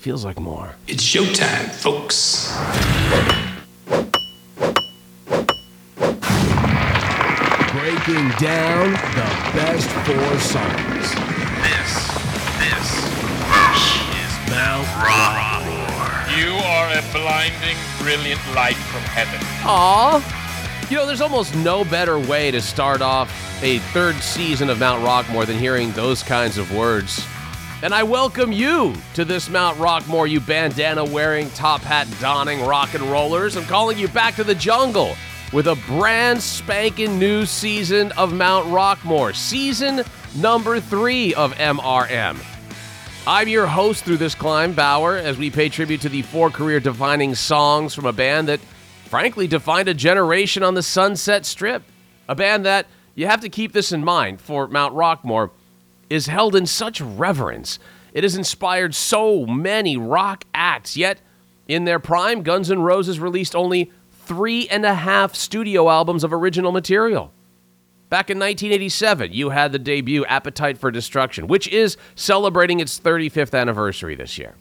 Feels like more. It's showtime, folks. Breaking down the best four songs. This, this is Mount Rushmore. You are a blinding, brilliant light from heaven. Aw. You know, there's almost no better way to start off a third season of Mount Rockmore than hearing those kinds of words. And I welcome you to this Mount Rockmore, you bandana wearing, top hat donning rock and rollers. I'm calling you back to the jungle with a brand spanking new season of Mount Rockmore, season number three of MRM. I'm your host through this climb, Bauer, as we pay tribute to the four career defining songs from a band that, frankly, defined a generation on the Sunset Strip. A band that, you have to keep this in mind for Mount Rockmore, is held in such reverence. It has inspired so many rock acts, yet, in their prime, Guns N' Roses released only three and a half studio albums of original material. Back in 1987, you had the debut Appetite for Destruction, which is celebrating its 35th anniversary this year.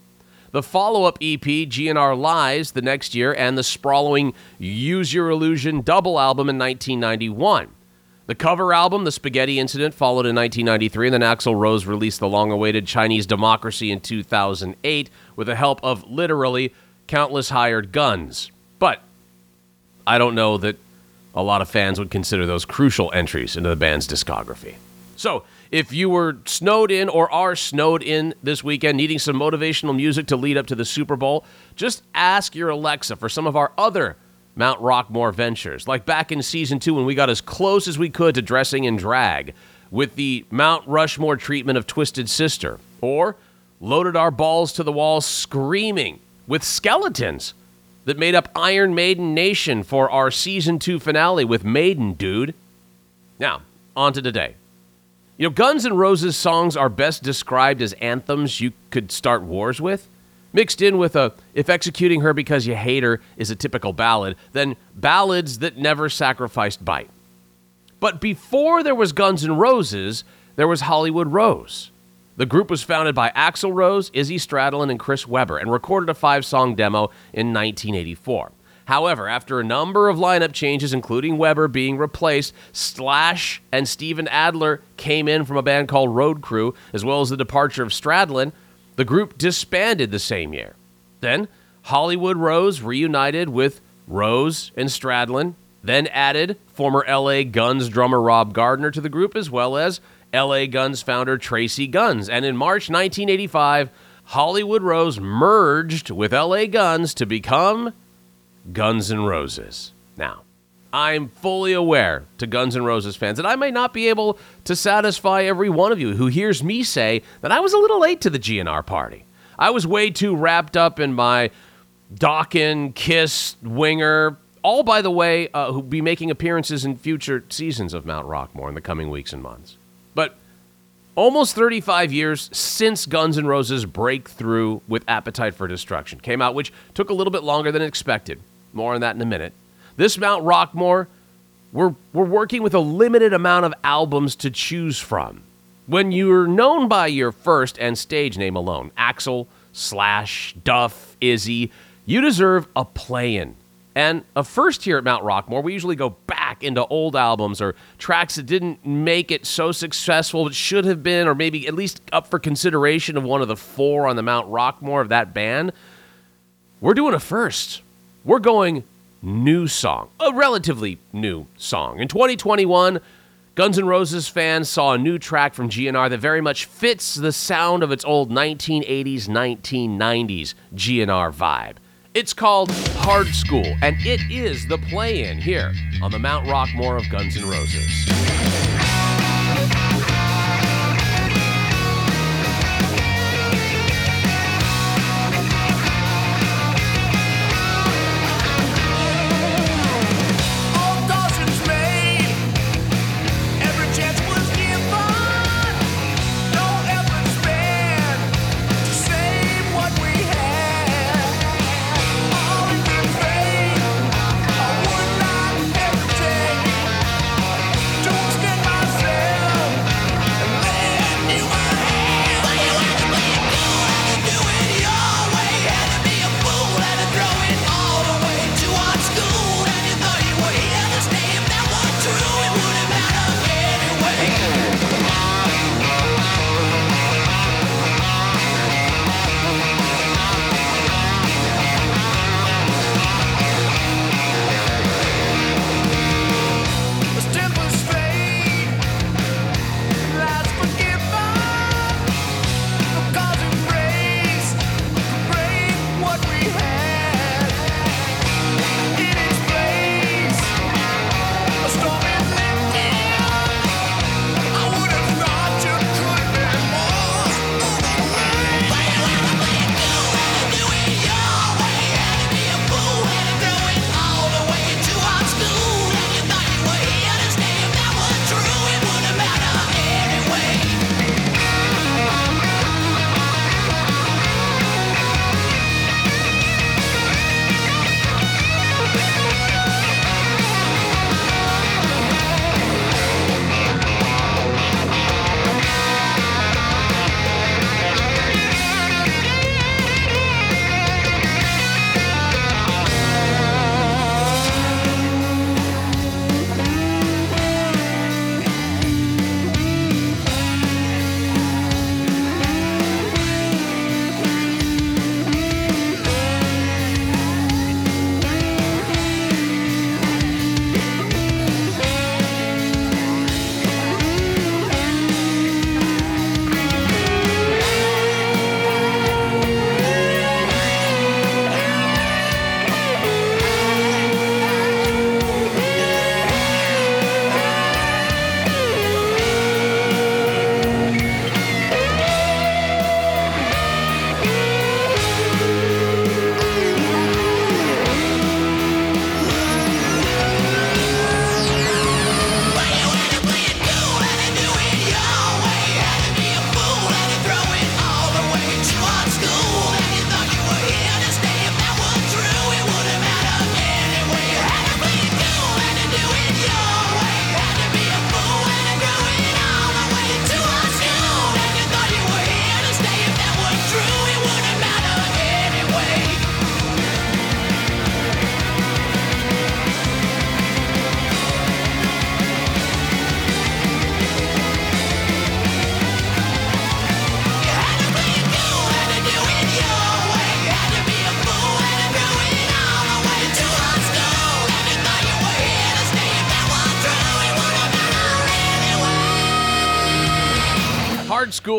The follow up EP, GNR Lies, the next year, and the sprawling Use Your Illusion double album in 1991. The cover album, The Spaghetti Incident, followed in 1993, and then Axl Rose released the long awaited Chinese Democracy in 2008 with the help of literally countless hired guns. But I don't know that a lot of fans would consider those crucial entries into the band's discography. So, if you were snowed in or are snowed in this weekend, needing some motivational music to lead up to the Super Bowl, just ask your Alexa for some of our other Mount Rockmore ventures, like back in season two when we got as close as we could to dressing in drag with the Mount Rushmore treatment of Twisted Sister, or loaded our balls to the wall screaming with skeletons that made up Iron Maiden Nation for our season two finale with Maiden Dude. Now, on to today. You know, Guns N' Roses songs are best described as anthems you could start wars with. Mixed in with a if executing her because you hate her is a typical ballad, then ballads that never sacrificed bite. But before there was Guns N' Roses, there was Hollywood Rose. The group was founded by Axl Rose, Izzy Stradlin, and Chris Weber and recorded a five song demo in 1984. However, after a number of lineup changes, including Weber being replaced, Slash and Steven Adler came in from a band called Road Crew, as well as the departure of Stradlin, the group disbanded the same year. Then, Hollywood Rose reunited with Rose and Stradlin, then added former LA Guns drummer Rob Gardner to the group, as well as LA Guns founder Tracii Guns. And in March 1985, Hollywood Rose merged with LA Guns to become Guns N' Roses. Now, I'm fully aware to Guns N' Roses fans that I may not be able to satisfy every one of you who hears me say that I was a little late to the GNR party. I was way too wrapped up in my Dokken, Kiss, Winger, all by the way, uh, who'll be making appearances in future seasons of Mount Rockmore in the coming weeks and months. But Almost 35 years since Guns N' Roses' breakthrough with Appetite for Destruction came out, which took a little bit longer than expected. More on that in a minute. This Mount Rockmore, we're, we're working with a limited amount of albums to choose from. When you're known by your first and stage name alone, Axl, Slash, Duff, Izzy, you deserve a play in. And a first here at Mount Rockmore, we usually go back into old albums or tracks that didn't make it so successful, but should have been, or maybe at least up for consideration of one of the four on the Mount Rockmore of that band. We're doing a first. We're going new song, a relatively new song. In 2021, Guns N' Roses fans saw a new track from GNR that very much fits the sound of its old 1980s, 1990s GNR vibe. It's called Hard Skool, and it is the play in here on the Mount Rockmore of Guns N' Roses.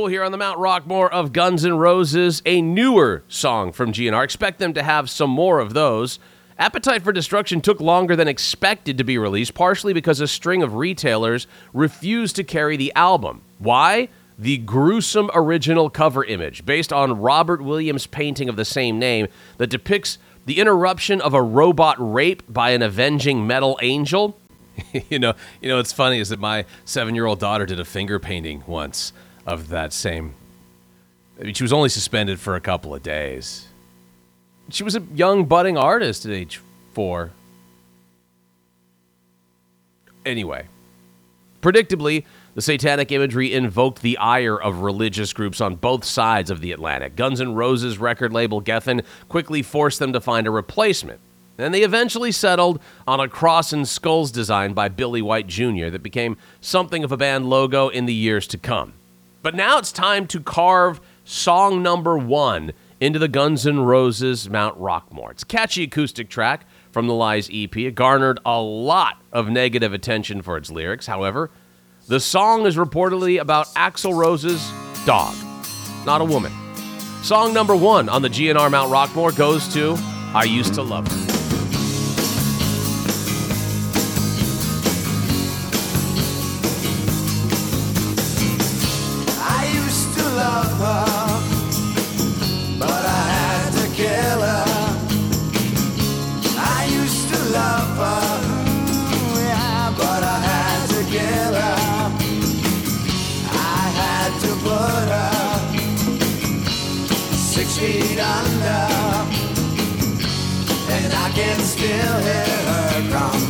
School here on the Mount Rockmore of Guns N' Roses, a newer song from GNR. Expect them to have some more of those. Appetite for Destruction took longer than expected to be released, partially because a string of retailers refused to carry the album. Why? The gruesome original cover image, based on Robert Williams' painting of the same name, that depicts the interruption of a robot rape by an avenging metal angel. you know, you know what's funny is that my seven-year-old daughter did a finger painting once of that same. I mean, she was only suspended for a couple of days. She was a young, budding artist at age four. Anyway, predictably, the satanic imagery invoked the ire of religious groups on both sides of the Atlantic. Guns N' Roses record label Geffen quickly forced them to find a replacement. And they eventually settled on a cross and skulls design by Billy White Jr. that became something of a band logo in the years to come. But now it's time to carve song number one into the Guns N' Roses Mount Rockmore. It's a catchy acoustic track from the Lies EP. It garnered a lot of negative attention for its lyrics. However, the song is reportedly about Axl Rose's dog, not a woman. Song number one on the GNR Mount Rockmore goes to I Used to Love Her. Can still hear her complain.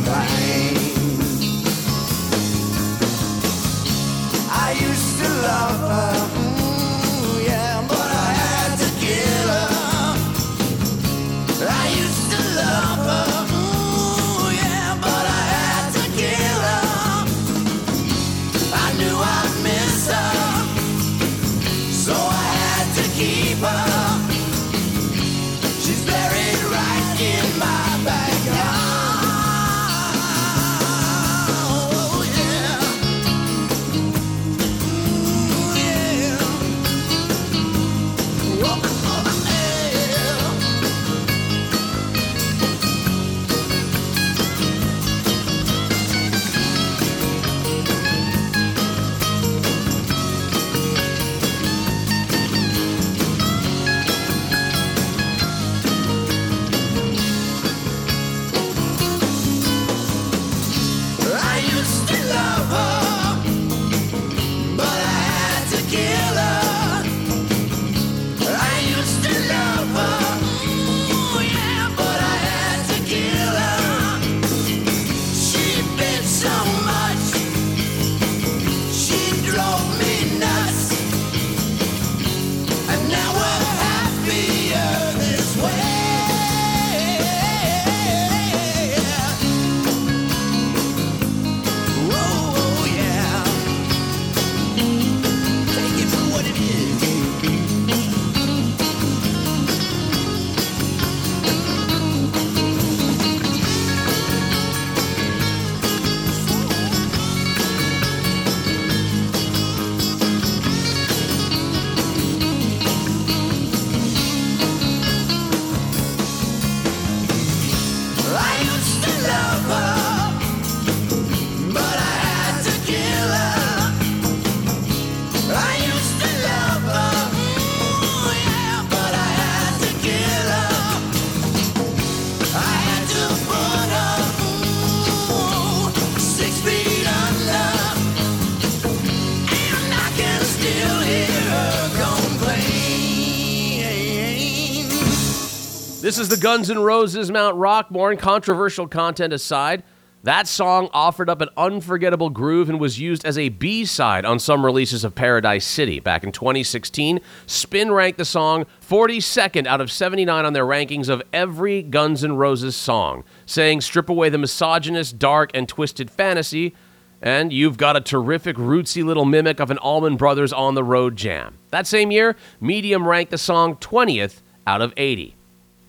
This is the Guns N' Roses Mount Rockmore, and controversial content aside, that song offered up an unforgettable groove and was used as a B side on some releases of Paradise City. Back in 2016, Spin ranked the song 42nd out of 79 on their rankings of every Guns N' Roses song, saying, Strip away the misogynist, dark, and twisted fantasy, and you've got a terrific rootsy little mimic of an Allman Brothers on the road jam. That same year, Medium ranked the song 20th out of 80.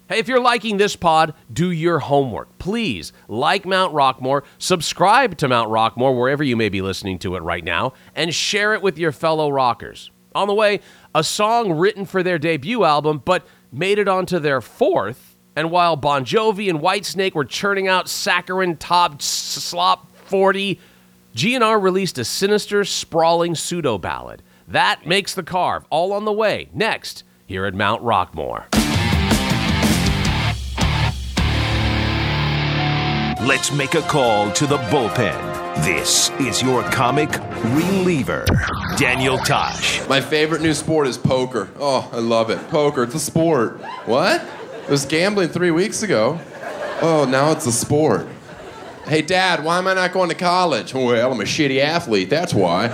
Hey, if you're liking this pod, do your homework. Please like Mount Rockmore, subscribe to Mount Rockmore wherever you may be listening to it right now, and share it with your fellow rockers. On the way, a song written for their debut album, but made it onto their fourth. And while Bon Jovi and Whitesnake were churning out saccharine top slop 40, GNR released a sinister, sprawling pseudo ballad. That makes the carve, all on the way, next, here at Mount Rockmore. Let's make a call to the bullpen. This is your comic reliever, Daniel Tosh. My favorite new sport is poker. Oh, I love it. Poker, it's a sport. What? It was gambling three weeks ago. Oh, now it's a sport. Hey, Dad, why am I not going to college? Well, I'm a shitty athlete, that's why.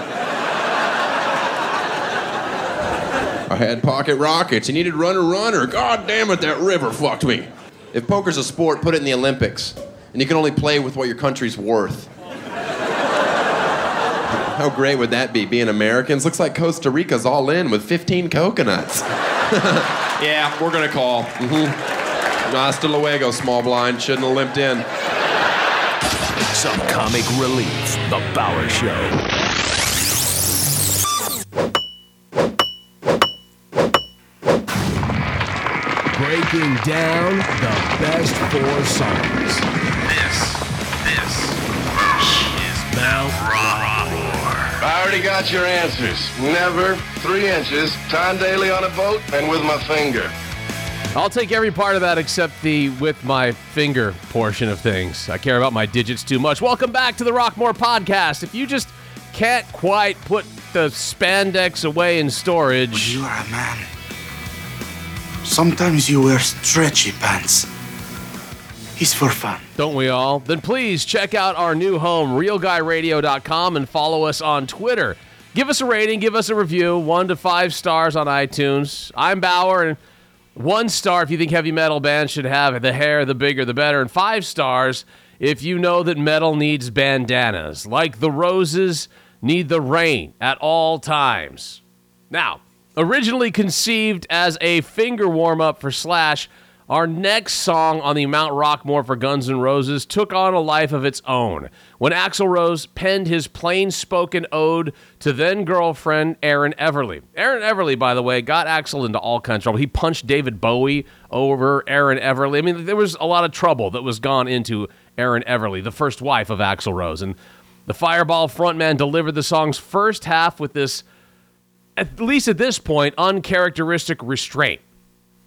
I had pocket rockets. You needed runner runner. God damn it, that river fucked me. If poker's a sport, put it in the Olympics. And you can only play with what your country's worth. How great would that be, being Americans? Looks like Costa Rica's all in with 15 coconuts. yeah, we're gonna call. Mm-hmm. Hasta luego, small blind. Shouldn't have limped in. Some comic relief, The Bauer Show. Breaking down the best four songs. I already got your answers. Never, three inches, time daily on a boat, and with my finger. I'll take every part of that except the with my finger portion of things. I care about my digits too much. Welcome back to the Rockmore podcast. If you just can't quite put the spandex away in storage, You are a man. Sometimes you wear stretchy pants. It's for fun. don't we all? Then please check out our new home, realguyradio.com, and follow us on Twitter. Give us a rating, give us a review, one to five stars on iTunes. I'm Bauer, and one star if you think heavy metal bands should have it. The hair, the bigger, the better. And five stars if you know that metal needs bandanas, like the roses need the rain at all times. Now, originally conceived as a finger warm up for Slash, our next song on the Mount Rockmore for Guns N' Roses took on a life of its own when Axl Rose penned his plain spoken ode to then girlfriend Erin Everly. Erin Everly, by the way, got Axl into all kinds of trouble. He punched David Bowie over Erin Everly. I mean, there was a lot of trouble that was gone into Erin Everly, the first wife of Axl Rose. And the Fireball frontman delivered the song's first half with this at least at this point, uncharacteristic restraint.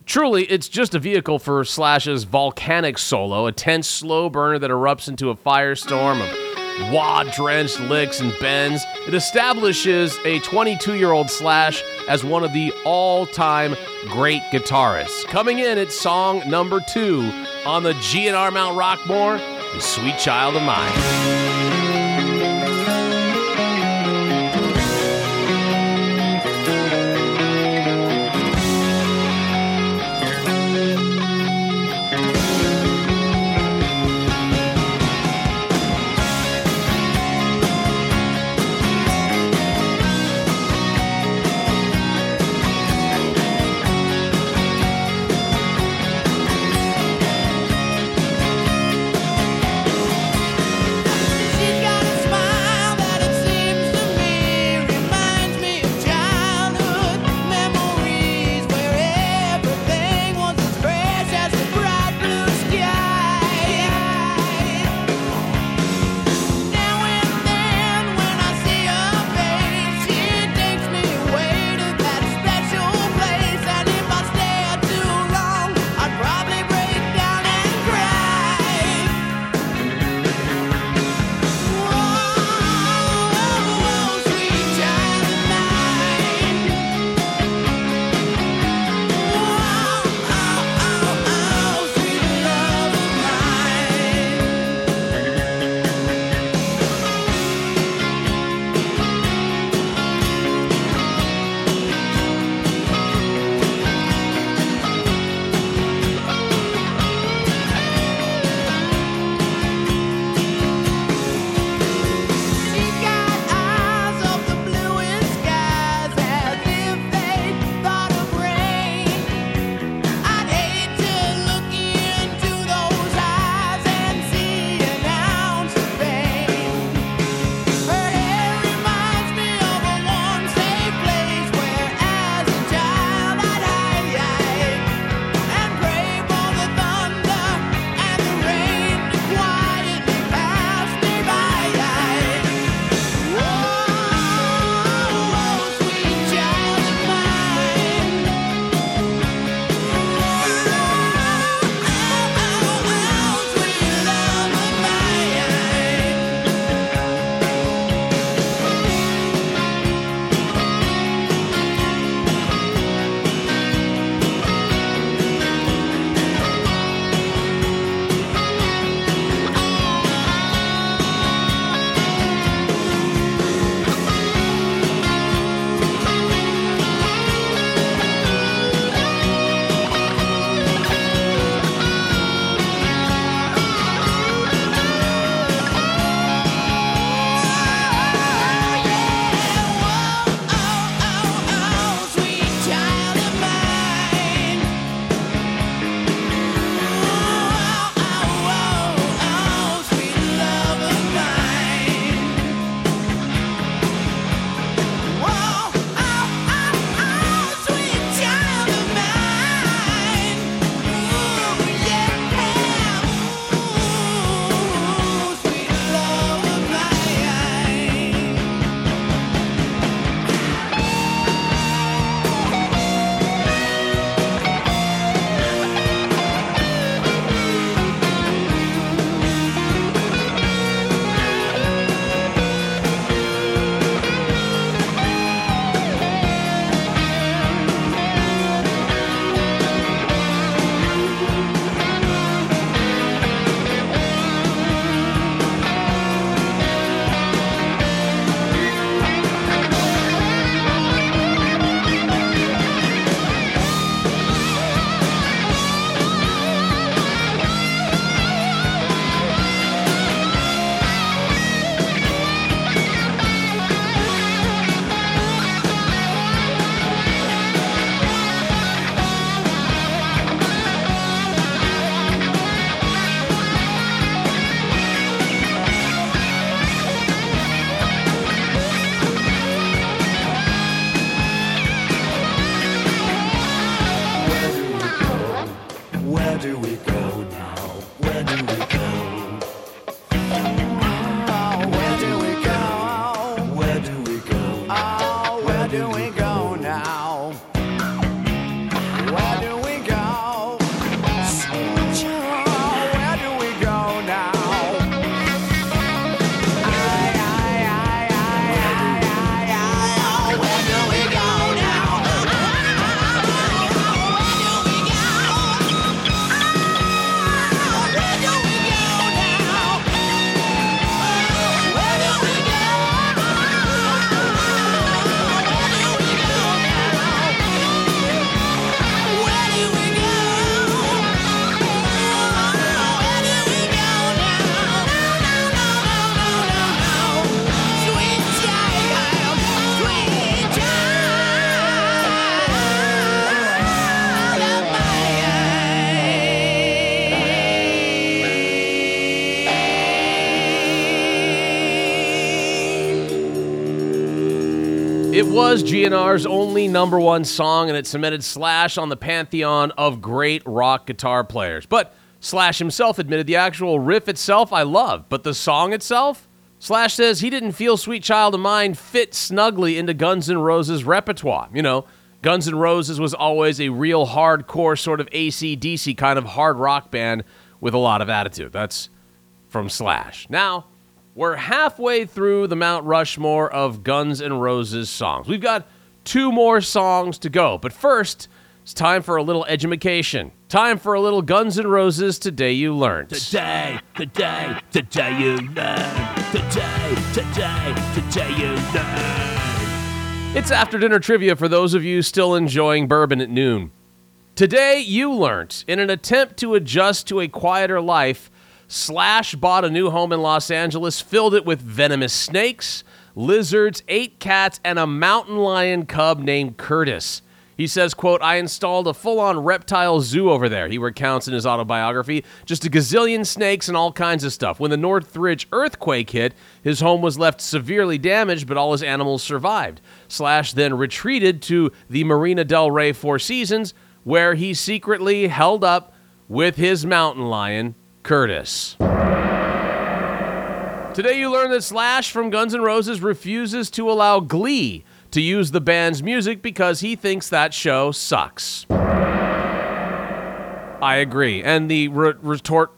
Truly, it's just a vehicle for Slash's volcanic solo, a tense slow burner that erupts into a firestorm of wah drenched licks and bends. It establishes a 22 year old Slash as one of the all time great guitarists. Coming in at song number two on the GNR Mount Rockmore, Sweet Child o' Mine. Was GNR's only number one song, and it cemented Slash on the pantheon of great rock guitar players. But Slash himself admitted the actual riff itself I love, but the song itself? Slash says he didn't feel Sweet Child o' Mine fit snugly into Guns N' Roses' repertoire. You know, Guns N' Roses was always a real hardcore sort of AC/DC kind of hard rock band with a lot of attitude. That's from Slash. Now, we're halfway through the Mount Rushmore of Guns N' Roses songs. We've got two more songs to go, but first, it's time for a little edumacation. Time for a little Guns N' Roses Today You Learned. Today, today, today you learn. Today, today, today you learn. It's after dinner trivia for those of you still enjoying bourbon at noon. Today, you learned in an attempt to adjust to a quieter life, Slash bought a new home in Los Angeles, filled it with venomous snakes, lizards, eight cats, and a mountain lion cub named Curtis. He says, quote, I installed a full-on reptile zoo over there, he recounts in his autobiography. Just a gazillion snakes and all kinds of stuff. When the Northridge earthquake hit, his home was left severely damaged, but all his animals survived. Slash then retreated to the Marina Del Rey Four Seasons, where he secretly held up with his mountain lion, Curtis. Today you learn that Slash from Guns N' Roses refuses to allow Glee to use the band's music because he thinks that show sucks. I agree. And the re- retort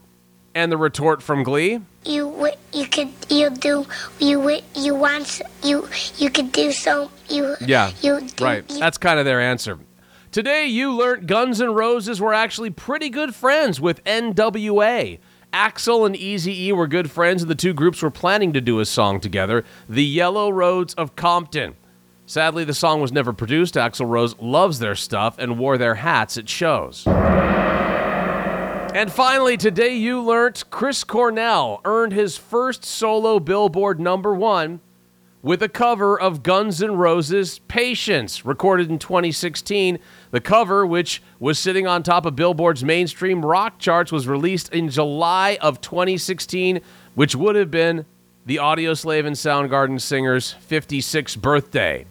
and the retort from Glee? you you could you do you you want you you could do so you Yeah. you do, right. you- That's kind of their answer. Today you learned Guns N' Roses were actually pretty good friends with NWA. Axl and Easy E were good friends, and the two groups were planning to do a song together, The Yellow Roads of Compton. Sadly, the song was never produced. Axl Rose loves their stuff and wore their hats at shows. And finally, today you learnt Chris Cornell earned his first solo Billboard number one with a cover of Guns N' Roses' Patience, recorded in 2016. The cover, which was sitting on top of Billboard's mainstream rock charts, was released in July of 2016, which would have been the Audioslave and Soundgarden singer's 56th birthday.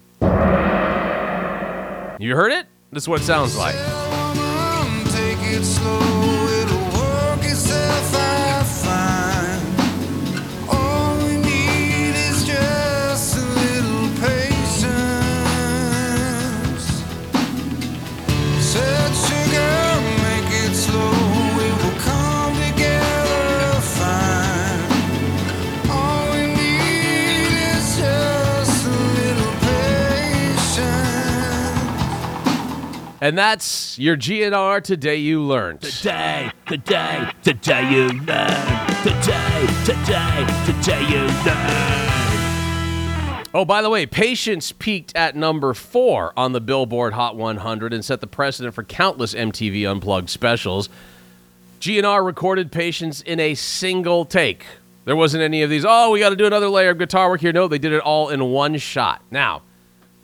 You heard it? This is what it sounds like. And that's your GNR Today You Learned. Today, today, today you learn. Today, today, today you learn. Oh, by the way, Patience peaked at number four on the Billboard Hot 100 and set the precedent for countless MTV Unplugged specials. GNR recorded Patience in a single take. There wasn't any of these, oh, we got to do another layer of guitar work here. No, they did it all in one shot. Now,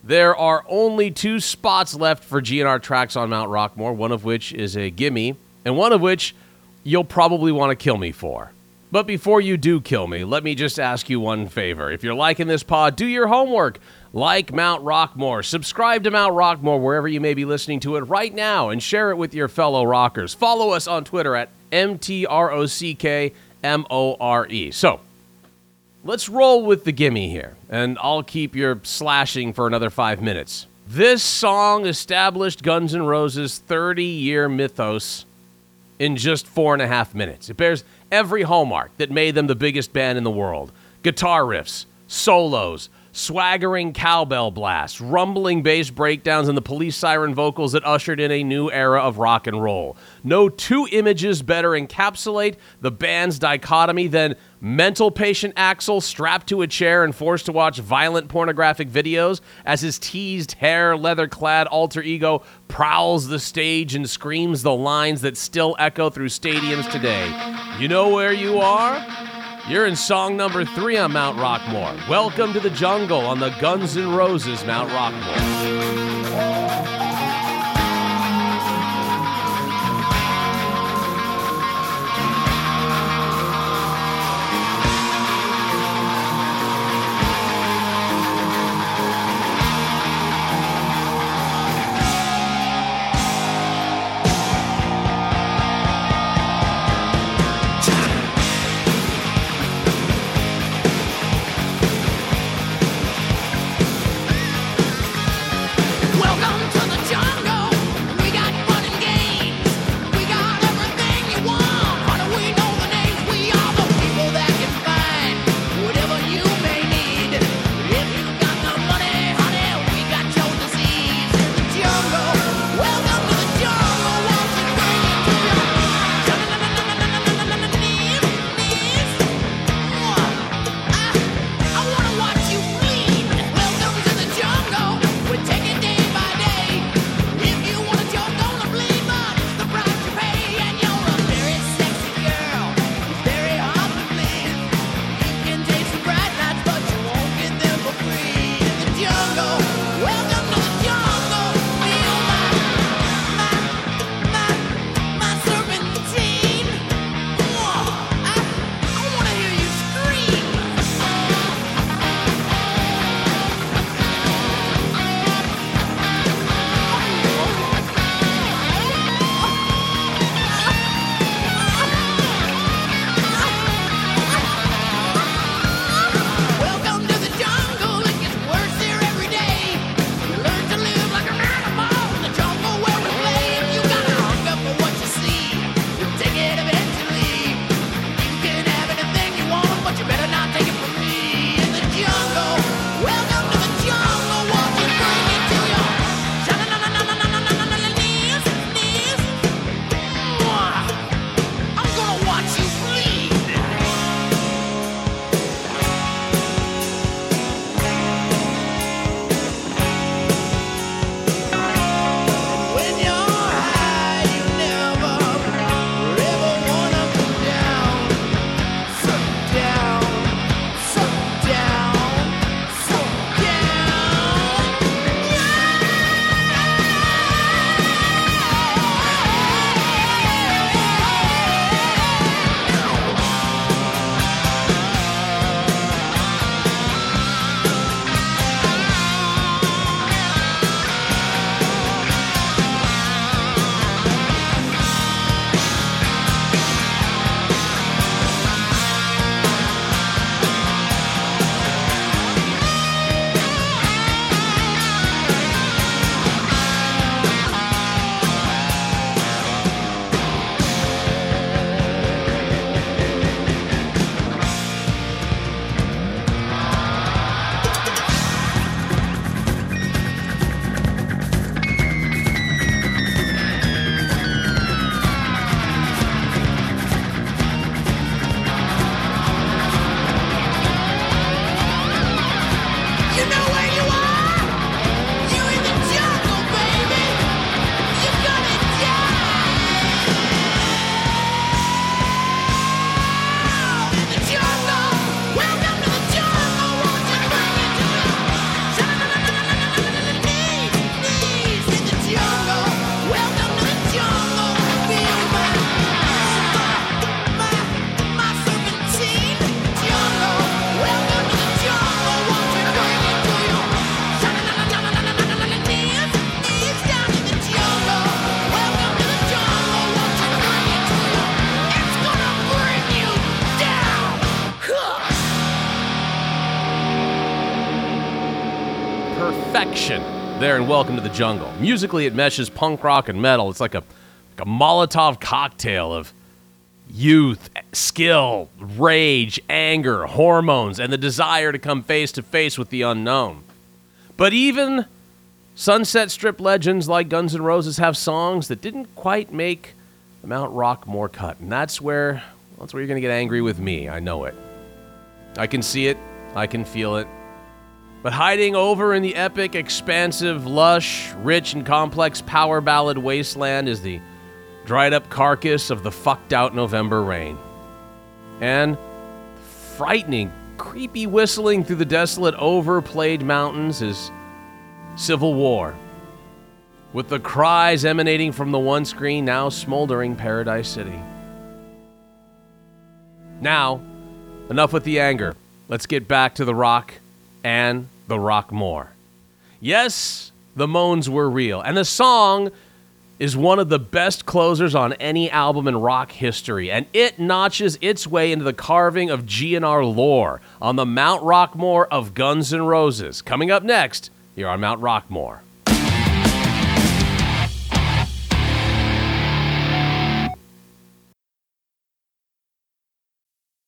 there are only two spots left for GNR tracks on Mount Rockmore, one of which is a gimme, and one of which you'll probably want to kill me for. But before you do kill me, let me just ask you one favor. If you're liking this pod, do your homework. Like Mount Rockmore. Subscribe to Mount Rockmore wherever you may be listening to it right now and share it with your fellow rockers. Follow us on Twitter at MTROCKMORE. So, Let's roll with the gimme here, and I'll keep your slashing for another five minutes. This song established Guns N' Roses' 30 year mythos in just four and a half minutes. It bears every hallmark that made them the biggest band in the world guitar riffs, solos, swaggering cowbell blasts, rumbling bass breakdowns, and the police siren vocals that ushered in a new era of rock and roll. No two images better encapsulate the band's dichotomy than mental patient Axl strapped to a chair and forced to watch violent pornographic videos as his teased hair, leather clad alter ego prowls the stage and screams the lines that still echo through stadiums today. You know where you are? You're in song number three on Mount Rockmore. Welcome to the jungle on the Guns N' Roses Mount Rockmore. Welcome to the Jungle. Musically, it meshes punk rock and metal. It's like a, like a Molotov cocktail of youth, skill, rage, anger, hormones, and the desire to come face to face with the unknown. But even Sunset Strip legends like Guns N' Roses have songs that didn't quite make the Mount Rockmore cut, and that's where that's where you're gonna get angry with me. I know it. I can see it. I can feel it. But hiding over in the epic, expansive, lush, rich, and complex power ballad wasteland is the dried up carcass of the fucked out November rain. And frightening, creepy whistling through the desolate, overplayed mountains is Civil War. With the cries emanating from the one screen now smoldering Paradise City. Now, enough with the anger. Let's get back to the rock and the rock more. Yes, the moans were real, and the song is one of the best closers on any album in rock history, and it notches its way into the carving of GNR lore on the Mount Rockmore of Guns N' Roses. Coming up next, here on Mount Rockmore.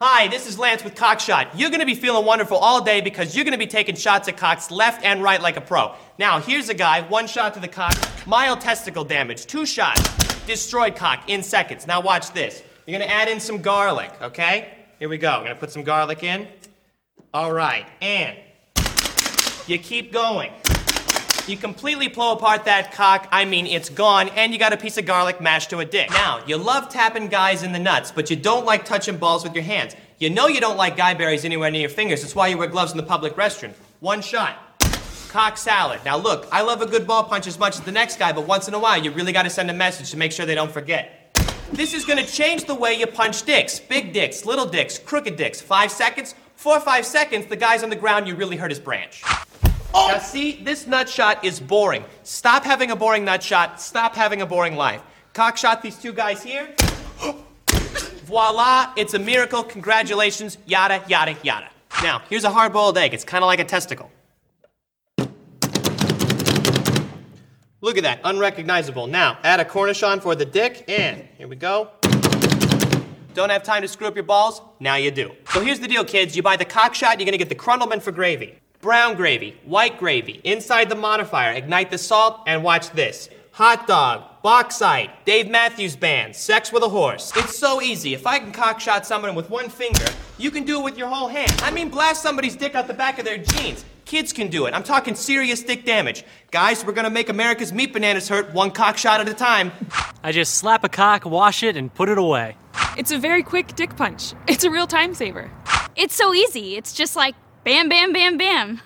Hi, this is Lance with Cockshot. You're going to be feeling wonderful all day because you're going to be taking shots at cocks left and right like a pro. Now, here's a guy, one shot to the cock, mild testicle damage, two shots, destroyed cock in seconds. Now, watch this. You're going to add in some garlic, okay? Here we go. I'm going to put some garlic in. All right, and you keep going. You completely blow apart that cock, I mean, it's gone, and you got a piece of garlic mashed to a dick. Now, you love tapping guys in the nuts, but you don't like touching balls with your hands. You know you don't like guy berries anywhere near your fingers, that's why you wear gloves in the public restroom. One shot. Cock salad. Now, look, I love a good ball punch as much as the next guy, but once in a while, you really gotta send a message to make sure they don't forget. This is gonna change the way you punch dicks. Big dicks, little dicks, crooked dicks. Five seconds? Four or five seconds, the guy's on the ground, you really hurt his branch. Now oh! see, this nut shot is boring. Stop having a boring nut shot. Stop having a boring life. Cock shot these two guys here. Voila, it's a miracle. Congratulations. Yada, yada, yada. Now, here's a hard boiled egg. It's kind of like a testicle. Look at that, unrecognizable. Now, add a cornichon for the dick, and here we go. Don't have time to screw up your balls? Now you do. So here's the deal, kids. You buy the cock shot, you're gonna get the Crundleman for gravy. Brown gravy, white gravy, inside the modifier, ignite the salt, and watch this. Hot dog, bauxite, Dave Matthews Band, sex with a horse. It's so easy. If I can cock shot someone with one finger, you can do it with your whole hand. I mean, blast somebody's dick out the back of their jeans. Kids can do it. I'm talking serious dick damage. Guys, we're gonna make America's meat bananas hurt one cock shot at a time. I just slap a cock, wash it, and put it away. It's a very quick dick punch. It's a real time saver. It's so easy. It's just like bam, bam, bam, bam.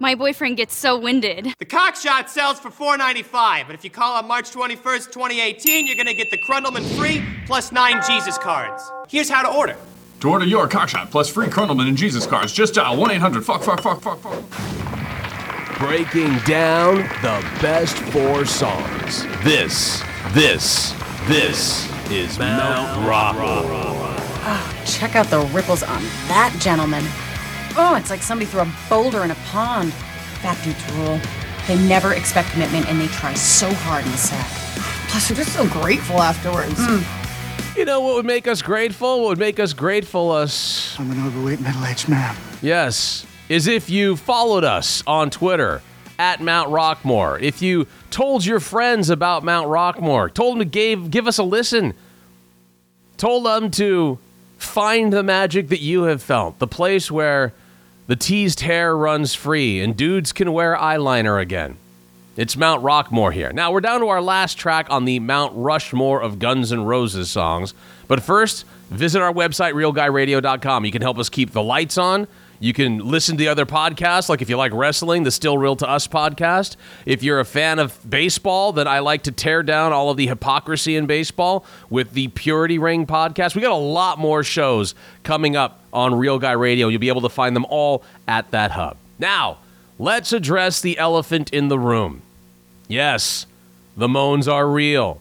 My boyfriend gets so winded. The cock shot sells for $4.95, but if you call on March 21st, 2018, you're gonna get the Crundleman free plus nine Jesus cards. Here's how to order. To order your cockshot plus free Crundleman and Jesus cards, just dial 1 800 fuck fuck fuck fuck fuck. Breaking down the best four songs. This, this, this is Mount Rockmore. Oh, ah, check out the ripples on that gentleman. Oh, it's like somebody threw a boulder in a pond. Fat dudes rule. They never expect commitment and they try so hard in the sack. Plus, they're just so grateful afterwards. Mm. You know what would make us grateful? What would make us grateful? Us. I'm an overweight middle aged man. Yes, is if you followed us on Twitter at Mount Rockmore. If you told your friends about Mount Rockmore, told them to give, give us a listen, told them to find the magic that you have felt, the place where the teased hair runs free and dudes can wear eyeliner again. It's Mount Rockmore here. Now we're down to our last track on the Mount Rushmore of Guns N' Roses songs. But first, visit our website, realguyradio.com. You can help us keep the lights on. You can listen to the other podcasts, like if you like wrestling, the Still Real to Us podcast. If you're a fan of baseball, then I like to tear down all of the hypocrisy in baseball with the Purity Ring podcast. We got a lot more shows coming up on Real Guy Radio. You'll be able to find them all at that hub. Now, let's address the elephant in the room. Yes, the moans are real.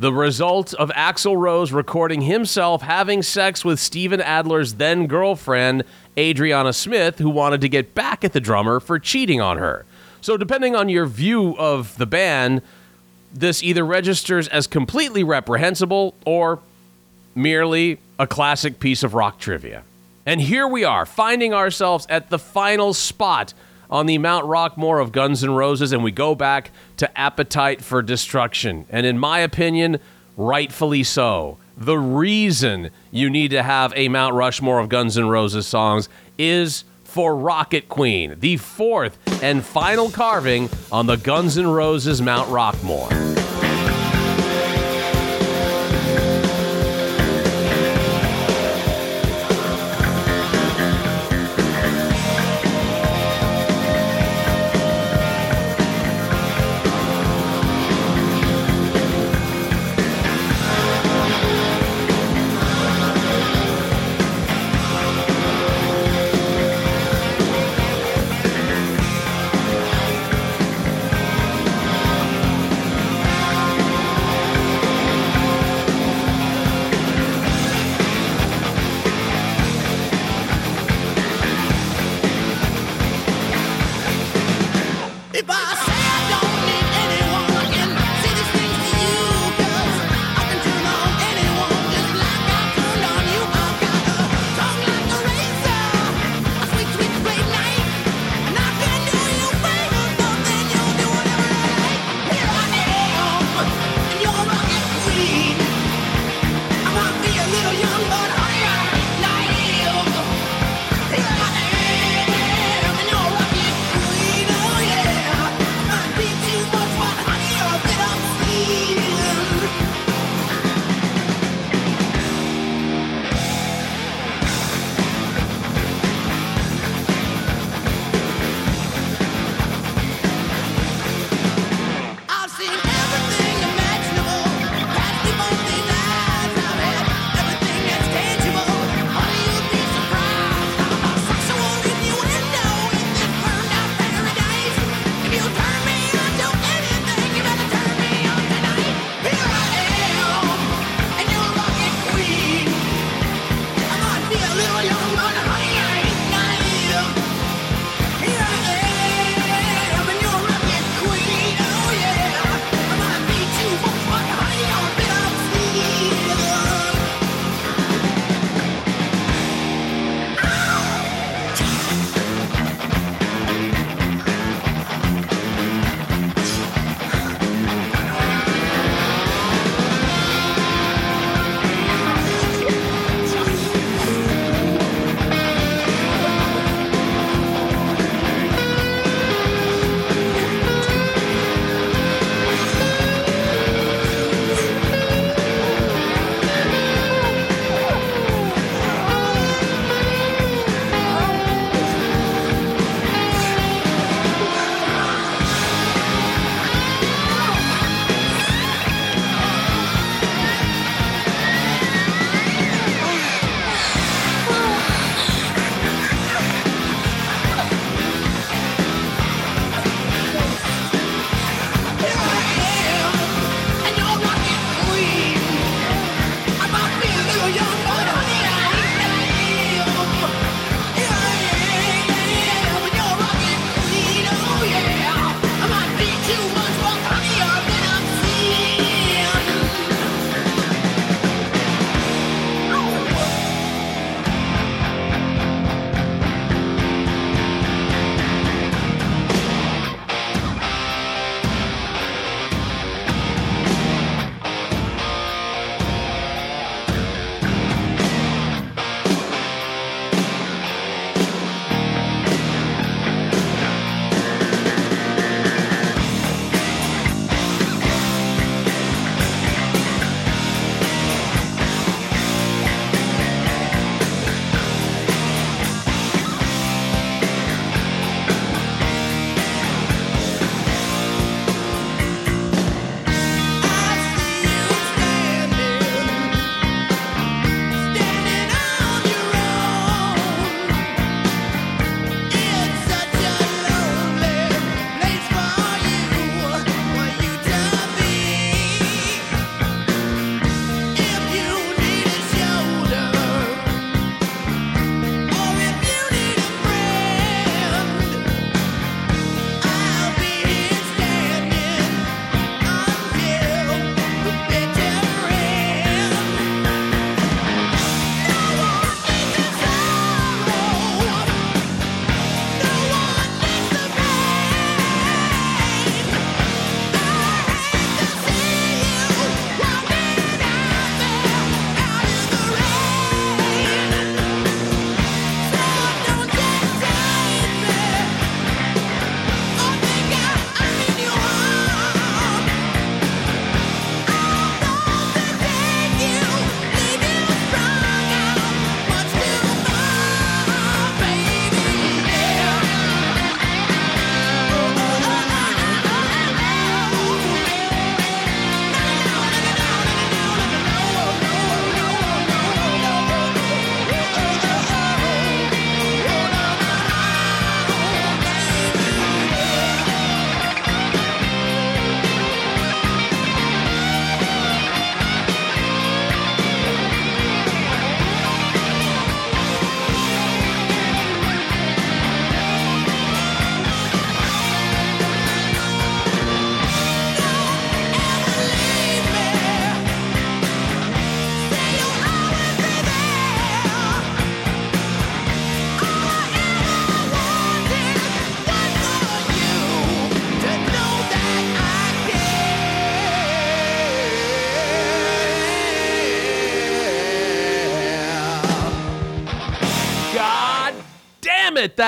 The result of Axl Rose recording himself having sex with Steven Adler's then girlfriend, Adriana Smith, who wanted to get back at the drummer for cheating on her. So, depending on your view of the band, this either registers as completely reprehensible or merely a classic piece of rock trivia. And here we are, finding ourselves at the final spot on the Mount Rockmore of Guns N' Roses, and we go back to Appetite for Destruction. And in my opinion, rightfully so. The reason you need to have a Mount Rushmore of Guns N' Roses songs is for Rocket Queen, the fourth and final carving on the Guns N' Roses Mount Rockmore.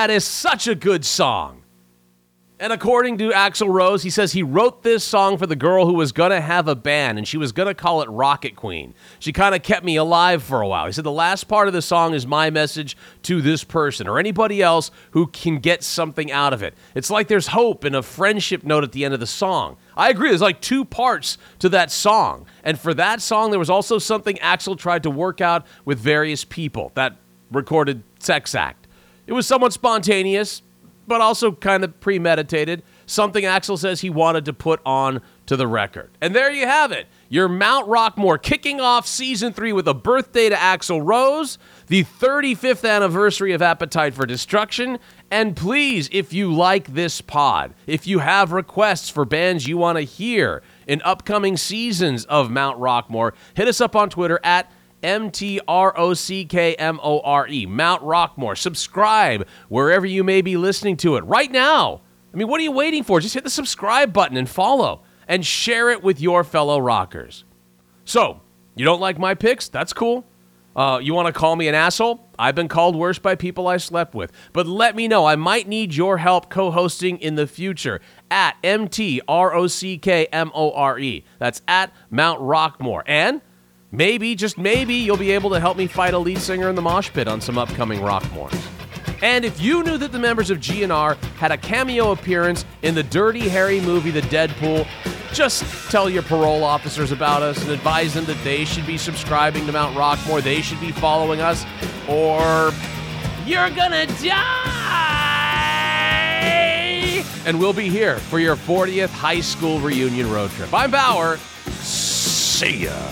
That is such a good song. And according to Axl Rose, he says he wrote this song for the girl who was going to have a band and she was going to call it Rocket Queen. She kind of kept me alive for a while. He said the last part of the song is my message to this person or anybody else who can get something out of it. It's like there's hope and a friendship note at the end of the song. I agree, there's like two parts to that song. And for that song, there was also something Axl tried to work out with various people that recorded Sex Act. It was somewhat spontaneous, but also kind of premeditated. Something Axl says he wanted to put on to the record. And there you have it. Your Mount Rockmore kicking off season three with a birthday to Axl Rose, the 35th anniversary of Appetite for Destruction. And please, if you like this pod, if you have requests for bands you want to hear in upcoming seasons of Mount Rockmore, hit us up on Twitter at M T R O C K M O R E, Mount Rockmore. Subscribe wherever you may be listening to it right now. I mean, what are you waiting for? Just hit the subscribe button and follow and share it with your fellow rockers. So, you don't like my picks? That's cool. Uh, you want to call me an asshole? I've been called worse by people I slept with. But let me know. I might need your help co hosting in the future at M T R O C K M O R E. That's at Mount Rockmore. And Maybe, just maybe, you'll be able to help me fight a lead singer in the mosh pit on some upcoming Rockmores. And if you knew that the members of GNR had a cameo appearance in the Dirty Harry movie, The Dead Pool, just tell your parole officers about us and advise them that they should be subscribing to Mount Rockmore, they should be following us, or you're gonna die! And we'll be here for your 40th high school reunion road trip. I'm Bauer. See ya.